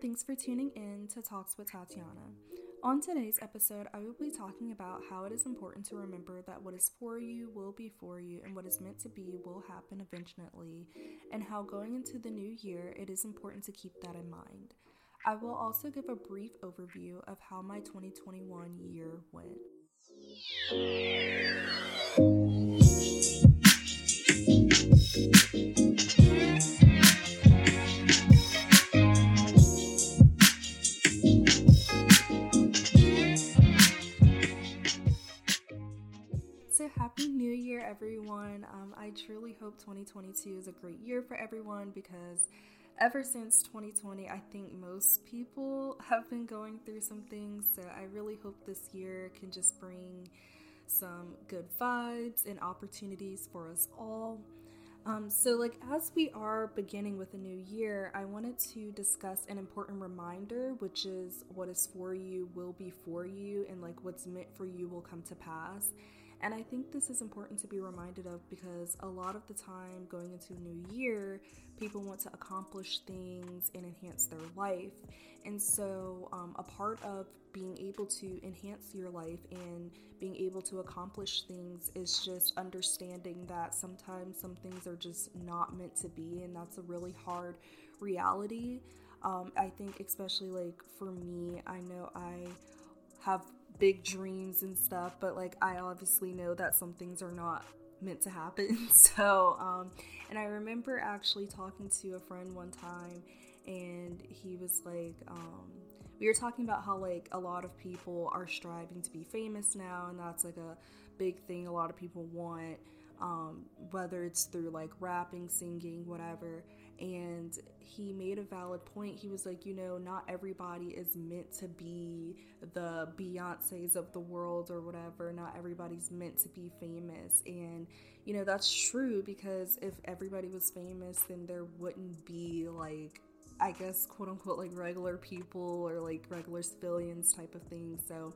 thanks for tuning in to Talks with Tatiana. On today's episode, I will be talking about how it is important to remember that what is for you will be for you, and what is meant to be will happen eventually, and how going into the new year, it is important to keep that in mind. I will also give a brief overview of how my 2021 year went. Everyone. Um, I truly hope 2022 is a great year for everyone because ever since 2020, I think most people have been going through some things. So I really hope this year can just bring some good vibes and opportunities for us all. Um, so, like, as we are beginning with a new year, I wanted to discuss an important reminder, which is what is for you will be for you, and like what's meant for you will come to pass. And I think this is important to be reminded of because a lot of the time going into a new year, people want to accomplish things and enhance their life. And so, um, a part of being able to enhance your life and being able to accomplish things is just understanding that sometimes some things are just not meant to be, and that's a really hard reality. Um, I think, especially like for me, I know I have big dreams and stuff, but like I obviously know that some things are not meant to happen. So, um, and I remember actually talking to a friend one time, and he was like, um, we were talking about how like a lot of people are striving to be famous now, and that's like a big thing a lot of people want, um, whether it's through like rapping, singing, whatever and he made a valid point. He was like, you know, not everybody is meant to be the Beyonces of the world or whatever. Not everybody's meant to be famous. And, you know, that's true because if everybody was famous, then there wouldn't be like, I guess, quote unquote, like regular people or like regular civilians type of thing. So,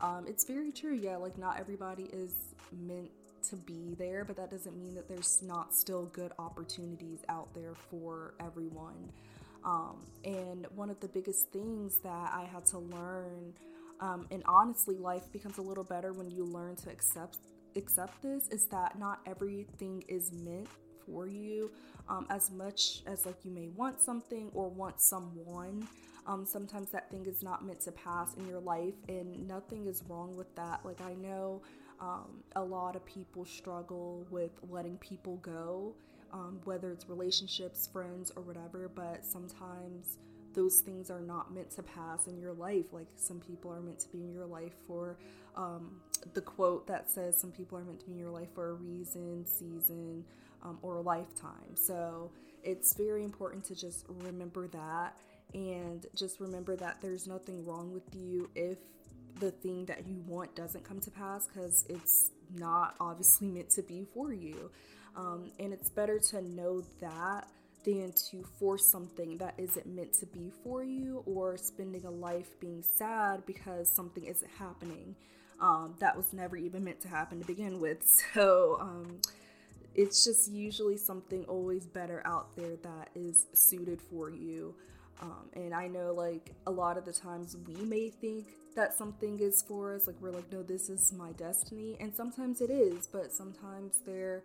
um, it's very true. Yeah, like not everybody is meant to be there, but that doesn't mean that there's not still good opportunities out there for everyone. Um, and one of the biggest things that I had to learn, um, and honestly, life becomes a little better when you learn to accept accept this, is that not everything is meant for you. Um, as much as like you may want something or want someone, um, sometimes that thing is not meant to pass in your life, and nothing is wrong with that. Like I know um, a lot of people struggle with letting people go, um, whether it's relationships, friends, or whatever, but sometimes those things are not meant to pass in your life. Like some people are meant to be in your life for um, the quote that says some people are meant to be in your life for a reason, season, um, or a lifetime. So it's very important to just remember that and just remember that there's nothing wrong with you if the thing that you want doesn't come to pass because it's not obviously meant to be for you. Um, and it's better to know that than to force something that isn't meant to be for you or spending a life being sad because something isn't happening um, that was never even meant to happen to begin with. So, um, it's just usually something always better out there that is suited for you. Um, and I know, like, a lot of the times we may think that something is for us, like, we're like, no, this is my destiny. And sometimes it is, but sometimes there,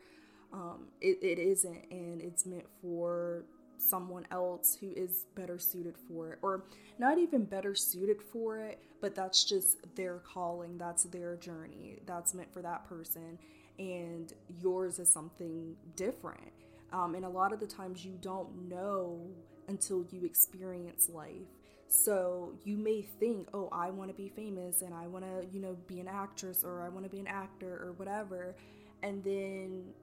um, it, it isn't, and it's meant for someone else who is better suited for it, or not even better suited for it, but that's just their calling, that's their journey, that's meant for that person, and yours is something different. Um, and a lot of the times you don't know until you experience life. So you may think, oh, I want to be famous and I want to, you know, be an actress or I want to be an actor or whatever. And then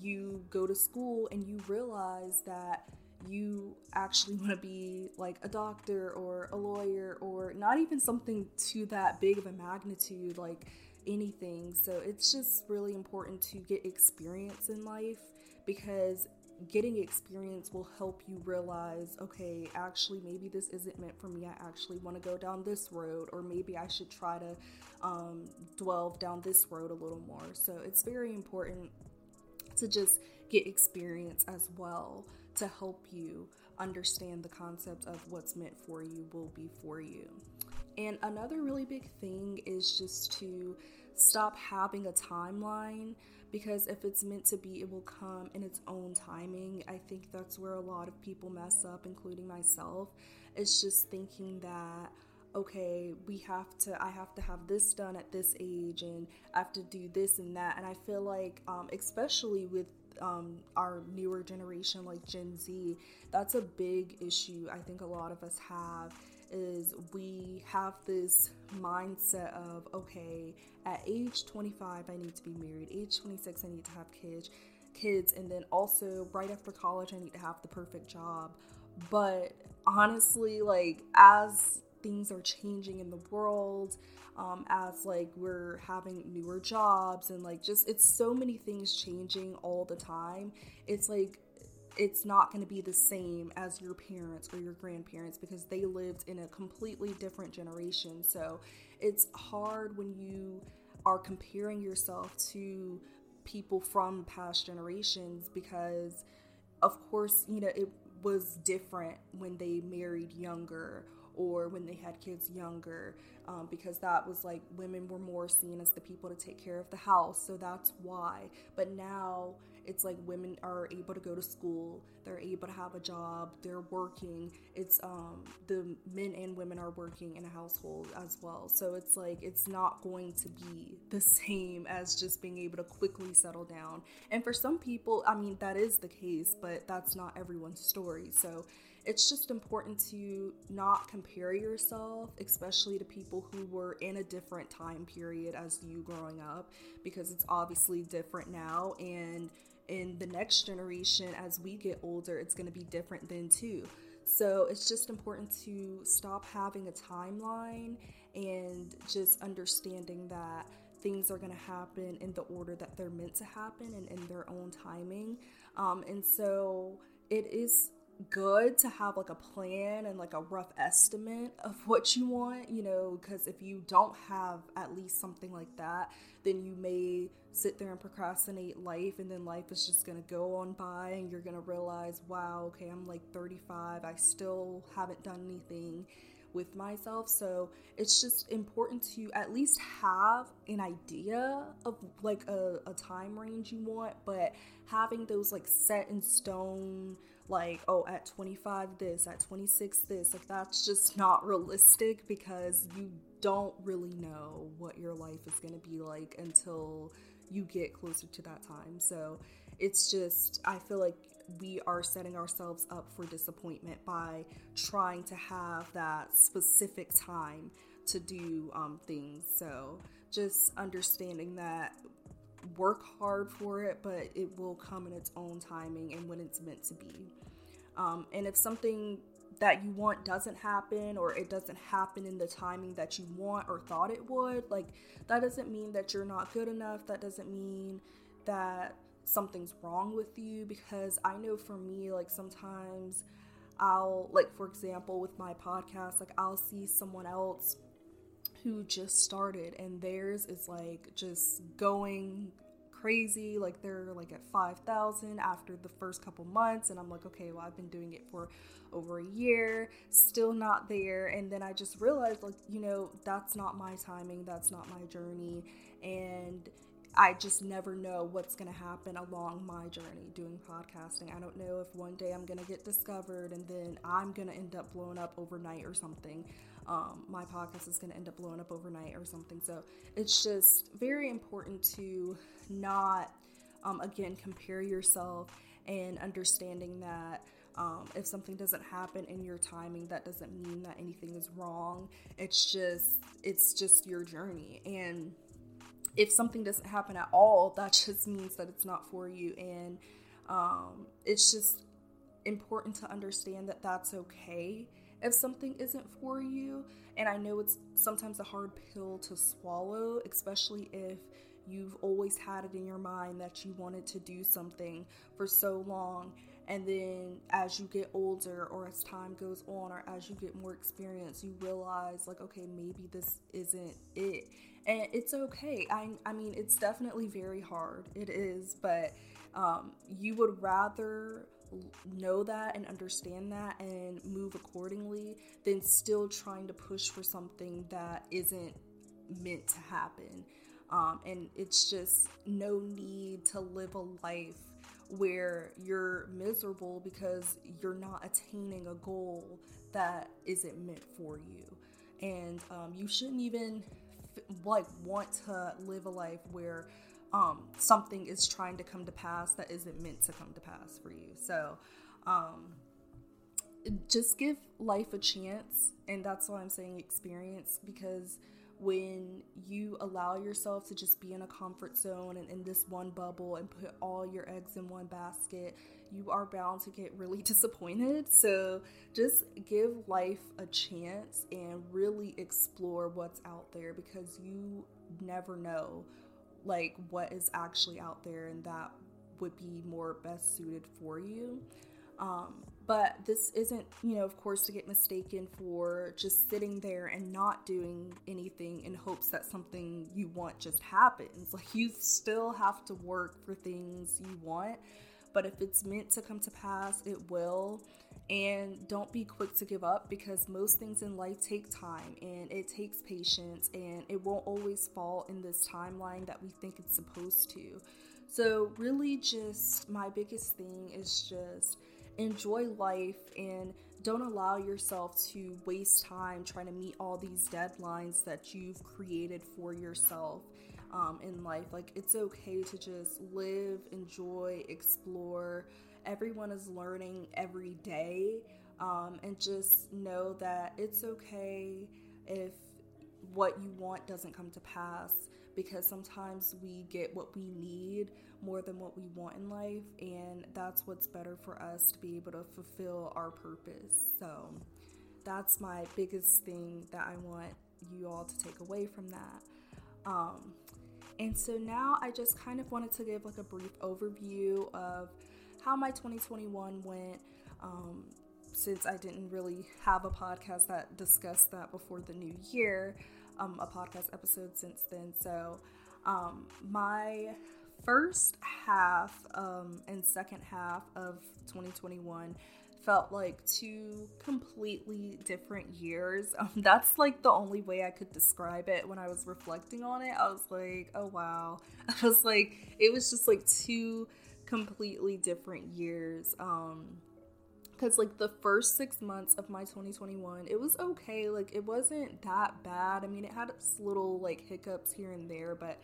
you go to school and you realize that you actually want to be like a doctor or a lawyer or not even something to that big of a magnitude, like anything. So it's just really important to get experience in life because getting experience will help you realize okay actually maybe this isn't meant for me i actually want to go down this road or maybe i should try to um, delve down this road a little more so it's very important to just get experience as well to help you understand the concept of what's meant for you will be for you. And another really big thing is just to stop having a timeline because if it's meant to be, it will come in its own timing. I think that's where a lot of people mess up, including myself. It's just thinking that okay, we have to, I have to have this done at this age and I have to do this and that. And I feel like, um, especially with um, our newer generation, like Gen Z, that's a big issue I think a lot of us have is we have this mindset of okay at age 25 i need to be married. Age 26 i need to have kids kids. And then also right after college i need to have the perfect job. But honestly like as things are changing in the world um, as like we're having newer jobs and like just it's so many things changing all the time. It's like it's not going to be the same as your parents or your grandparents because they lived in a completely different generation. So it's hard when you are comparing yourself to people from past generations because of course you know it was different when they married younger or when they had kids younger um, because that was like women were more seen as the people to take care of the house so that's why. But now it's like women are able to go to school they're able to have a job they're working. It's um the men and women are working in a household as well. So it's like it's not going to be the same as just being able to quickly settle down. And for some people i mean that is the case but that's not everyone's story. So it's just important to not compare yourself, especially to people who were in a different time period as you growing up, because it's obviously different now. And in the next generation, as we get older, it's going to be different then too. So it's just important to stop having a timeline and just understanding that things are going to happen in the order that they're meant to happen and in their own timing. Um, and so it is good to have like a plan and like a rough estimate of what you want, you know, because if you don't have at least something like that, then you may sit there and procrastinate life, and then life is just gonna go on by, and you're gonna realize, wow, okay, I'm like 35, I still haven't done anything with myself. So it's just important to at least have an idea of like a, a time range you want, but having those like set in stone like oh at 25 this at 26 this like that's just not realistic because you don't really know what your life is going to be like until you get closer to that time. So it's just i feel like we are setting ourselves up for disappointment by trying to have that specific time to do um, things. So just understanding that work hard for it, but it will come in its own timing and when it's meant to be. Um, and if something that you want doesn't happen or it doesn't happen in the timing that you want or thought it would, like that doesn't mean that you're not good enough. That doesn't mean that something's wrong with you because I know for me, like sometimes I'll, like, for example, with my podcast, like I'll see someone else who just started and theirs is like just going crazy. Like they're like at 5000 after the first couple months and i'm like okay well i've been doing it for over a year still not there. And then i just realized like you know that's not my timing that's not my journey and I just never know what's going to happen along my journey doing podcasting. I don't know if one day I'm going to get discovered and then I'm going to end up blowing up overnight or something um, my podcast is going to end up blowing up overnight or something. So it's just very important to not, um, again, compare yourself and understanding that. Um, if something doesn't happen in your timing, that doesn't mean that anything is wrong. It's just it's just your journey, and if something doesn't happen at all, that just means that it's not for you. And um, it's just important to understand that that's okay if something isn't for you. And I know it's sometimes a hard pill to swallow, especially if you've always had it in your mind that you wanted to do something for so long. And then as you get older, or as time goes on, or as you get more experience, you realize, like, okay, maybe this isn't it. And it's okay. I, I mean, it's definitely very hard. It is. But um, you would rather know that and understand that and move accordingly than still trying to push for something that isn't meant to happen. Um, and it's just no need to live a life where you're miserable because you're not attaining a goal that isn't meant for you. And um, you shouldn't even like want to live a life where um, something is trying to come to pass that isn't meant to come to pass for you. So, um, just give life a chance, and that's why I'm saying experience because when you allow yourself to just be in a comfort zone and in this one bubble and put all your eggs in one basket, you are bound to get really disappointed. So just give life a chance and really explore what's out there because you never know like what is actually out there and that would be more best suited for you. Um, but this isn't, you know, of course, to get mistaken for just sitting there and not doing anything in hopes that something you want just happens. Like, you still have to work for things you want, but if it's meant to come to pass, it will. And don't be quick to give up because most things in life take time and it takes patience, and it won't always fall in this timeline that we think it's supposed to. So, really, just my biggest thing is just enjoy life and don't allow yourself to waste time trying to meet all these deadlines that you've created for yourself um, in life. Like, it's okay to just live, enjoy, explore. Everyone is learning every day. Um, and just know that it's okay if what you want doesn't come to pass because sometimes we get what we need more than what we want in life, and that's what's better for us to be able to fulfill our purpose. So, that's my biggest thing that I want you all to take away from that. Um, and so now I just kind of wanted to give like a brief overview of how my 2021 went. Um, since I didn't really have a podcast that discussed that before the new year, um, a podcast episode since then. So, um, my first half um, and second half of 2021 felt like two completely different years. Um, that's like the only way I could describe it when I was reflecting on it. I was like, oh wow. I was like, it was just like two completely different years. Um, because like the first six months of my 2021 it was okay like it wasn't that bad i mean it had its little like hiccups here and there but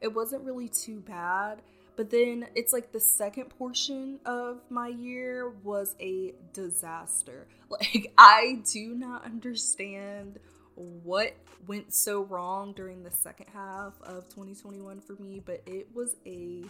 it wasn't really too bad but then it's like the second portion of my year was a disaster like i do not understand what went so wrong during the second half of 2021 for me but it was a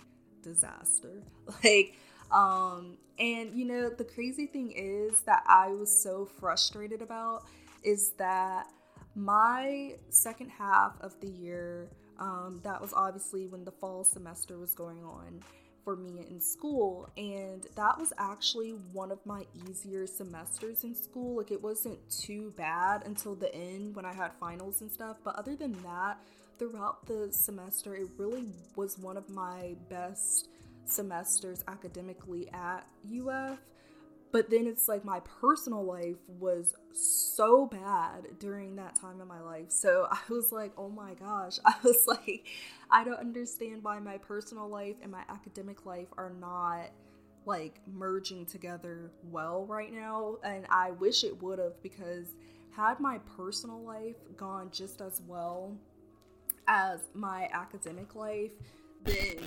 disaster. Like um, and you know, the crazy thing is that I was so frustrated about is that my second half of the year, um, that was obviously when the fall semester was going on for me in school. And that was actually one of my easier semesters in school. Like it wasn't too bad until the end when i had finals and stuff. But other than that throughout the semester it really was one of my best semesters academically at UF. But then it's like my personal life was so bad during that time in my life. So I was like, oh my gosh. I was like, I don't understand why my personal life and my academic life are not like merging together well right now. And I wish it would have because had my personal life gone just as well as my academic life, then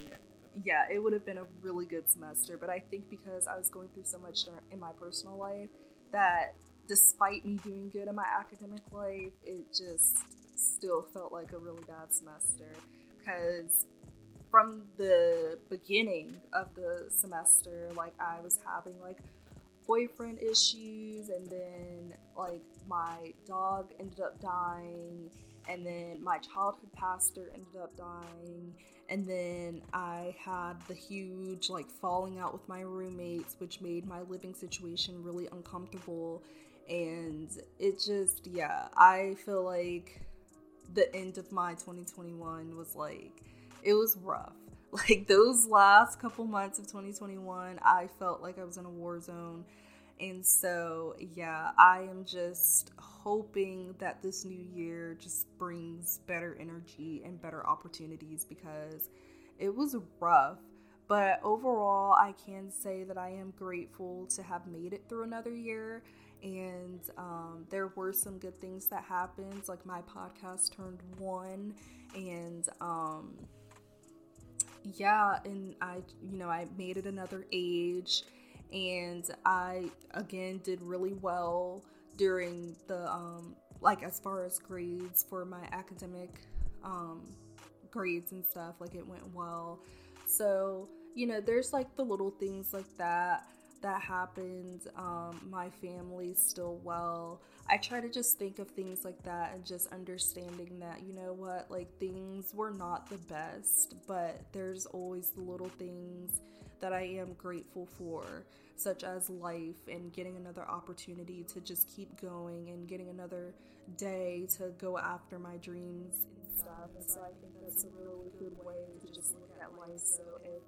yeah, it would have been a really good semester. But I think because I was going through so much in my personal life that despite me doing good in my academic life, it just still felt like a really bad semester. Because from the beginning of the semester, like I was having like boyfriend issues, and then like my dog ended up dying, and then my childhood pastor ended up dying and then I had the huge like falling out with my roommates, which made my living situation really uncomfortable. And it just, yeah, I feel like the end of my 2021 was like, it was rough. Like those last couple months of 2021, I felt like I was in a war zone. And so, yeah, I am just hoping that this new year just brings better energy and better opportunities because it was rough. But overall, I can say that I am grateful to have made it through another year. And um, there were some good things that happened. Like my podcast turned one, and um, yeah, and I, you know, I made it another age, and I again did really well during the um, like as far as grades for my academic um, grades and stuff. Like it went well. So you know, there's like the little things like that that happened. Um, my family's still well. I try to just think of things like that and just understanding that, you know what, like things were not the best, but there's always the little things that I am grateful for, such as life and getting another opportunity to just keep going and getting another day to go after my dreams and stuff. And so I think that's a really good way to just look at life. So if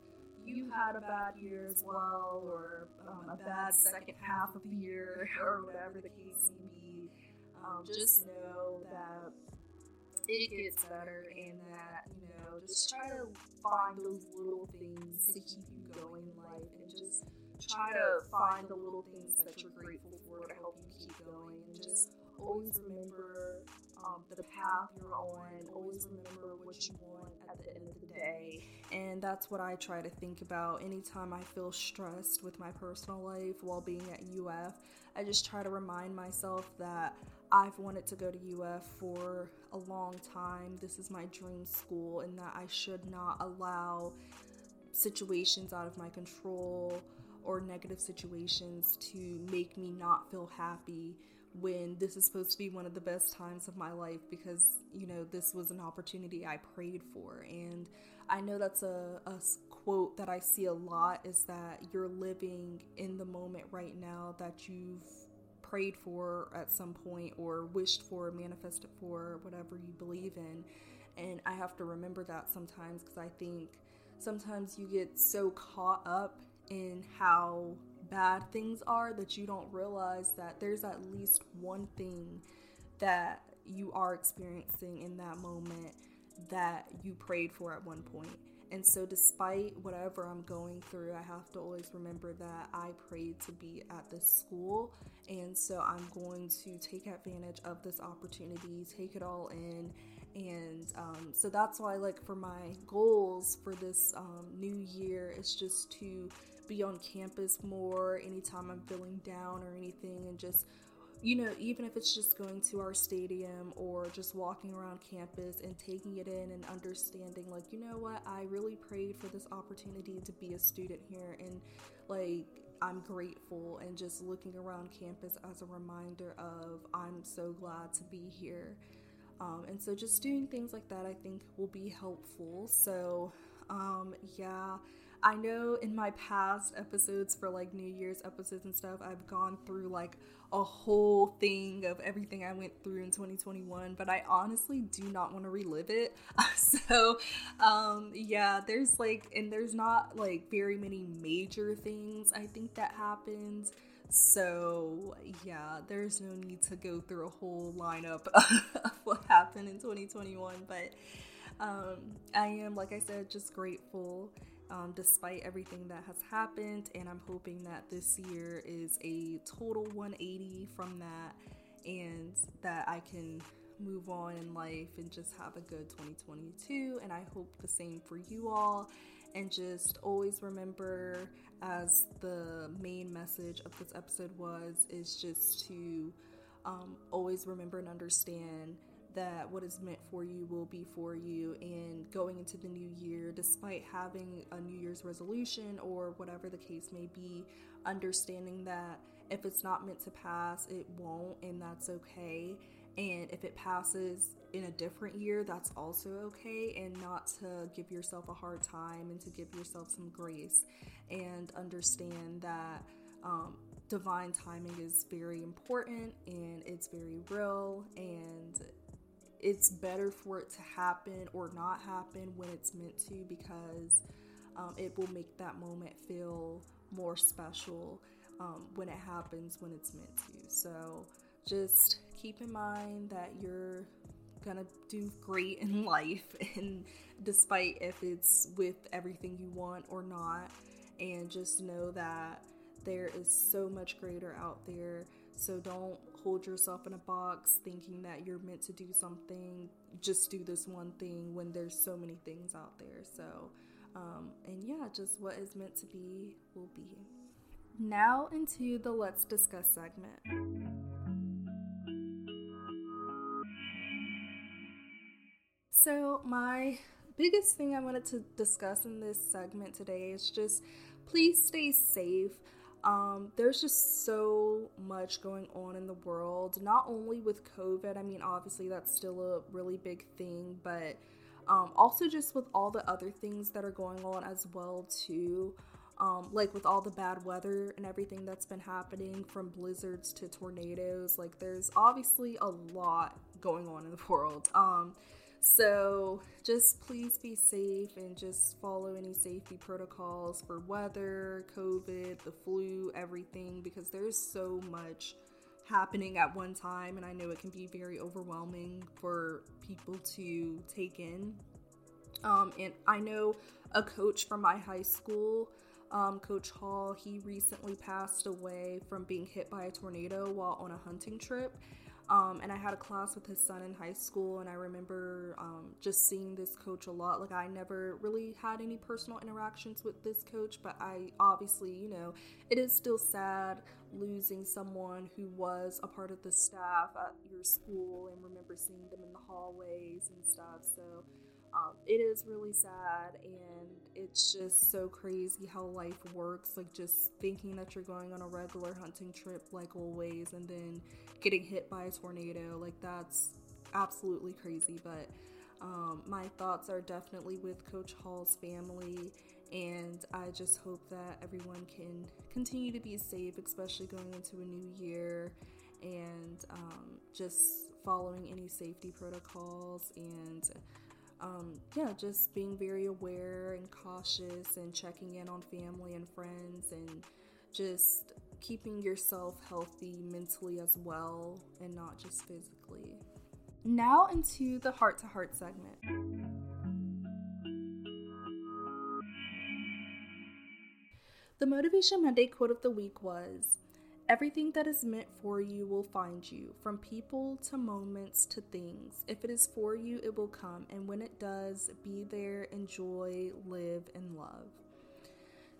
you had a bad year as well, or um, a bad second half of the year, or whatever the case may be, um, just know that it gets better and that, you know, just try to find those little things to keep you going in life and just try to find the little things that you're grateful for to help you keep going and just always remember um, the path you're on, always remember what you want at the end of the day. And that's what I try to think about anytime I feel stressed with my personal life while being at UF. I just try to remind myself that I've wanted to go to UF for a long time. This is my dream school, and that I should not allow situations out of my control or negative situations to make me not feel happy when this is supposed to be one of the best times of my life because you know this was an opportunity I prayed for. And I know that's a, a quote that I see a lot is that you're living in the moment right now that you've prayed for at some point or wished for manifested for whatever you believe in. And I have to remember that sometimes because I think sometimes you get so caught up in how bad things are that you don't realize that there's at least one thing that you are experiencing in that moment that you prayed for at one point. And so, despite whatever I'm going through, I have to always remember that I prayed to be at this school. And so, I'm going to take advantage of this opportunity, take it all in. And um, so, that's why, like, for my goals for this um, new year, it's just to be on campus more anytime I'm feeling down or anything, and just you know, even if it's just going to our stadium or just walking around campus and taking it in and understanding, like, you know what, I really prayed for this opportunity to be a student here, and like, I'm grateful, and just looking around campus as a reminder of I'm so glad to be here. Um, and so, just doing things like that, I think, will be helpful. So, um, yeah. I know in my past episodes for like New Year's episodes and stuff, I've gone through like a whole thing of everything I went through in 2021, but I honestly do not want to relive it. so, um, yeah, there's like, and there's not like very many major things I think that happened. So, yeah, there's no need to go through a whole lineup of what happened in 2021, but um, I am, like I said, just grateful um, despite everything that has happened. And I'm hoping that this year is a total 180 from that and that I can move on in life and just have a good 2022. And I hope the same for you all. And just always remember, as the main message of this episode was, is just to um, always remember and understand that what is meant for you will be for you and going into the new year despite having a new year's resolution or whatever the case may be understanding that if it's not meant to pass it won't and that's okay and if it passes in a different year that's also okay and not to give yourself a hard time and to give yourself some grace and understand that um, divine timing is very important and it's very real and it's better for it to happen or not happen when it's meant to because um, it will make that moment feel more special um, when it happens when it's meant to. So just keep in mind that you're gonna do great in life, and despite if it's with everything you want or not, and just know that there is so much greater out there. So don't hold yourself in a box thinking that you're meant to do something. Just do this one thing when there's so many things out there. So, um, and yeah, just what is meant to be will be. Now into the Let's Discuss segment. So, my biggest thing I wanted to discuss in this segment today is just please stay safe. Um, there's just so much going on in the world, not only with COVID, I mean, obviously that's still a really big thing, but um, also just with all the other things that are going on as well, too. Um, like with all the bad weather and everything that's been happening from blizzards to tornadoes, like there's obviously a lot going on in the world. Um, so just please be safe and just follow any safety protocols for weather, COVID, the flu, everything, because there's so much happening at one time, and I know it can be very overwhelming for people to take in. Um, and I know a coach from my high school, um, Coach Hall, he recently passed away from being hit by a tornado while on a hunting trip. Um, and I had a class with his son in high school, and I remember um, just seeing this coach a lot. Like, I never really had any personal interactions with this coach, but I obviously, you know, it is still sad losing someone who was a part of the staff at your school and remember seeing them in the hallways and stuff. So, um, it is really sad, and it's just so crazy how life works. Like, just thinking that you're going on a regular hunting trip, like always, and then getting hit by a tornado. Like, that's absolutely crazy. But um, my thoughts are definitely with Coach Hall's family, and I just hope that everyone can continue to be safe, especially going into a new year, and um, just following any safety protocols and um, yeah, just being very aware and cautious and checking in on family and friends and just keeping yourself healthy mentally as well and not just physically. Now, into the heart to heart segment. The Motivation Monday quote of the week was Everything that is meant for you will find you, from people to moments to things. If it is for you, it will come, and when it does, be there, enjoy, live, and love.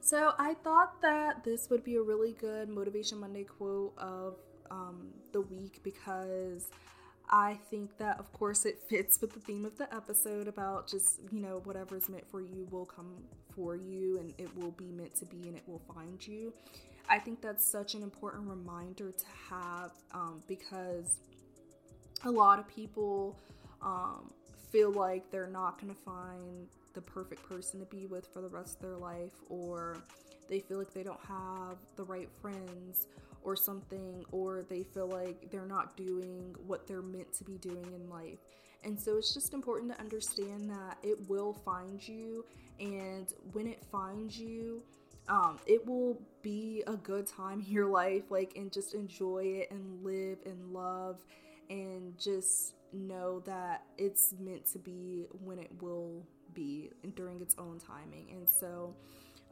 So, I thought that this would be a really good Motivation Monday quote of um, the week because I think that, of course, it fits with the theme of the episode about just, you know, whatever is meant for you will come for you and it will be meant to be and it will find you. I think that's such an important reminder to have um, because a lot of people um, feel like they're not going to find the perfect person to be with for the rest of their life, or they feel like they don't have the right friends or something, or they feel like they're not doing what they're meant to be doing in life. And so it's just important to understand that it will find you, and when it finds you, um, it will be a good time in your life, like, and just enjoy it and live and love and just know that it's meant to be when it will be during its own timing. And so,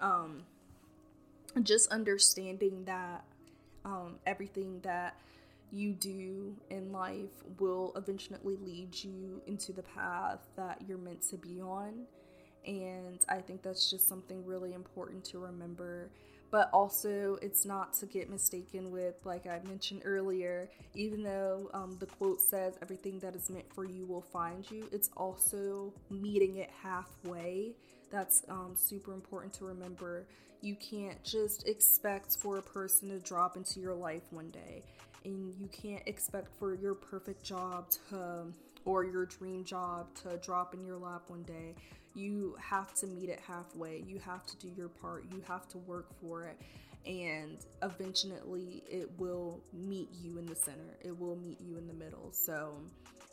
um, just understanding that um, everything that you do in life will eventually lead you into the path that you're meant to be on and I think that's just something really important to remember. But also, it's not to get mistaken with, like I mentioned earlier, even though um, the quote says everything that is meant for you will find you, it's also meeting it halfway. That's um, super important to remember. You can't just expect for a person to drop into your life one day, and you can't expect for your perfect job to or your dream job to drop in your lap one day you have to meet it halfway. You have to do your part. You have to work for it. And eventually, it will meet you in the center. It will meet you in the middle. So,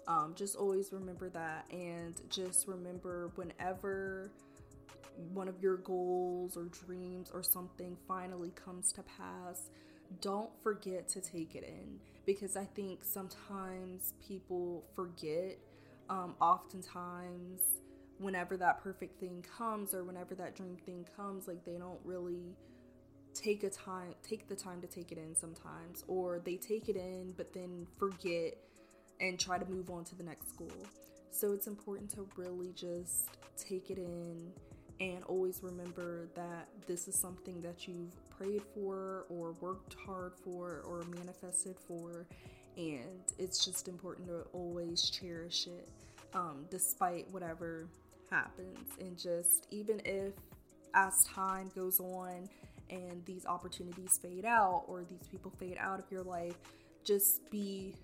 Um, just always remember that, and just remember whenever one of your goals or dreams or something finally comes to pass, don't forget to take it in because I think sometimes people forget. Um, oftentimes, whenever that perfect thing comes or whenever that dream thing comes, like they don't really take a time take the time to take it in sometimes or they take it in but then forget and try to move on to the next goal so it's important to really just take it in and always remember that this is something that you've prayed for or worked hard for or manifested for and it's just important to always cherish it um, despite whatever happens. And just even if as time goes on and these opportunities fade out or these people fade out of your life just be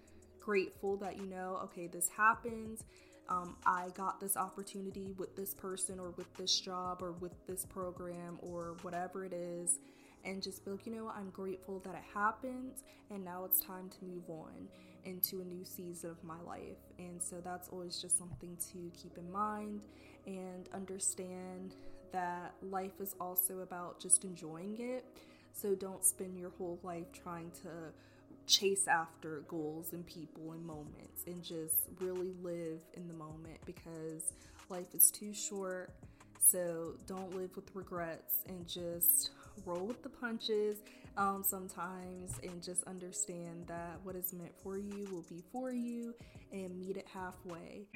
grateful that you know okay this happens. Um, I got this opportunity with this person or with this job or with this program or whatever it is, and just be like, you know, I'm grateful that it happened, and now it's time to move on into a new season of my life. And so that's always just something to keep in mind and understand that life is also about just enjoying it. So don't spend your whole life trying to chase after goals and people and moments and just really live in the moment because life is too short. So don't live with regrets and just roll with the punches um, sometimes and just understand that what is meant for you will be for you and meet it halfway.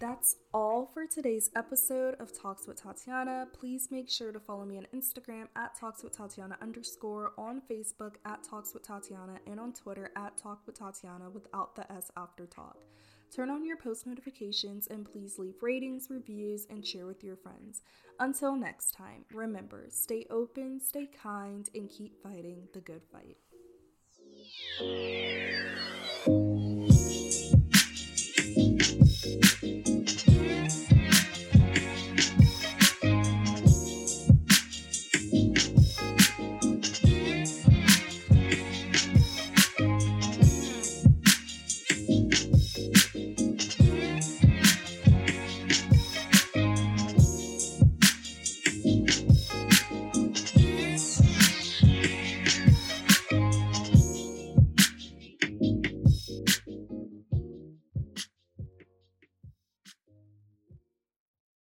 That's all for today's episode of Talks with Tatiana. Please make sure to follow me on Instagram at Talks with Tatiana underscore, on Facebook at Talks with Tatiana, and on Twitter at Talk with Tatiana without the S after talk. Turn on your post notifications and please leave ratings, reviews, and share with your friends. Until next time, remember stay open, stay kind, and keep fighting the good fight.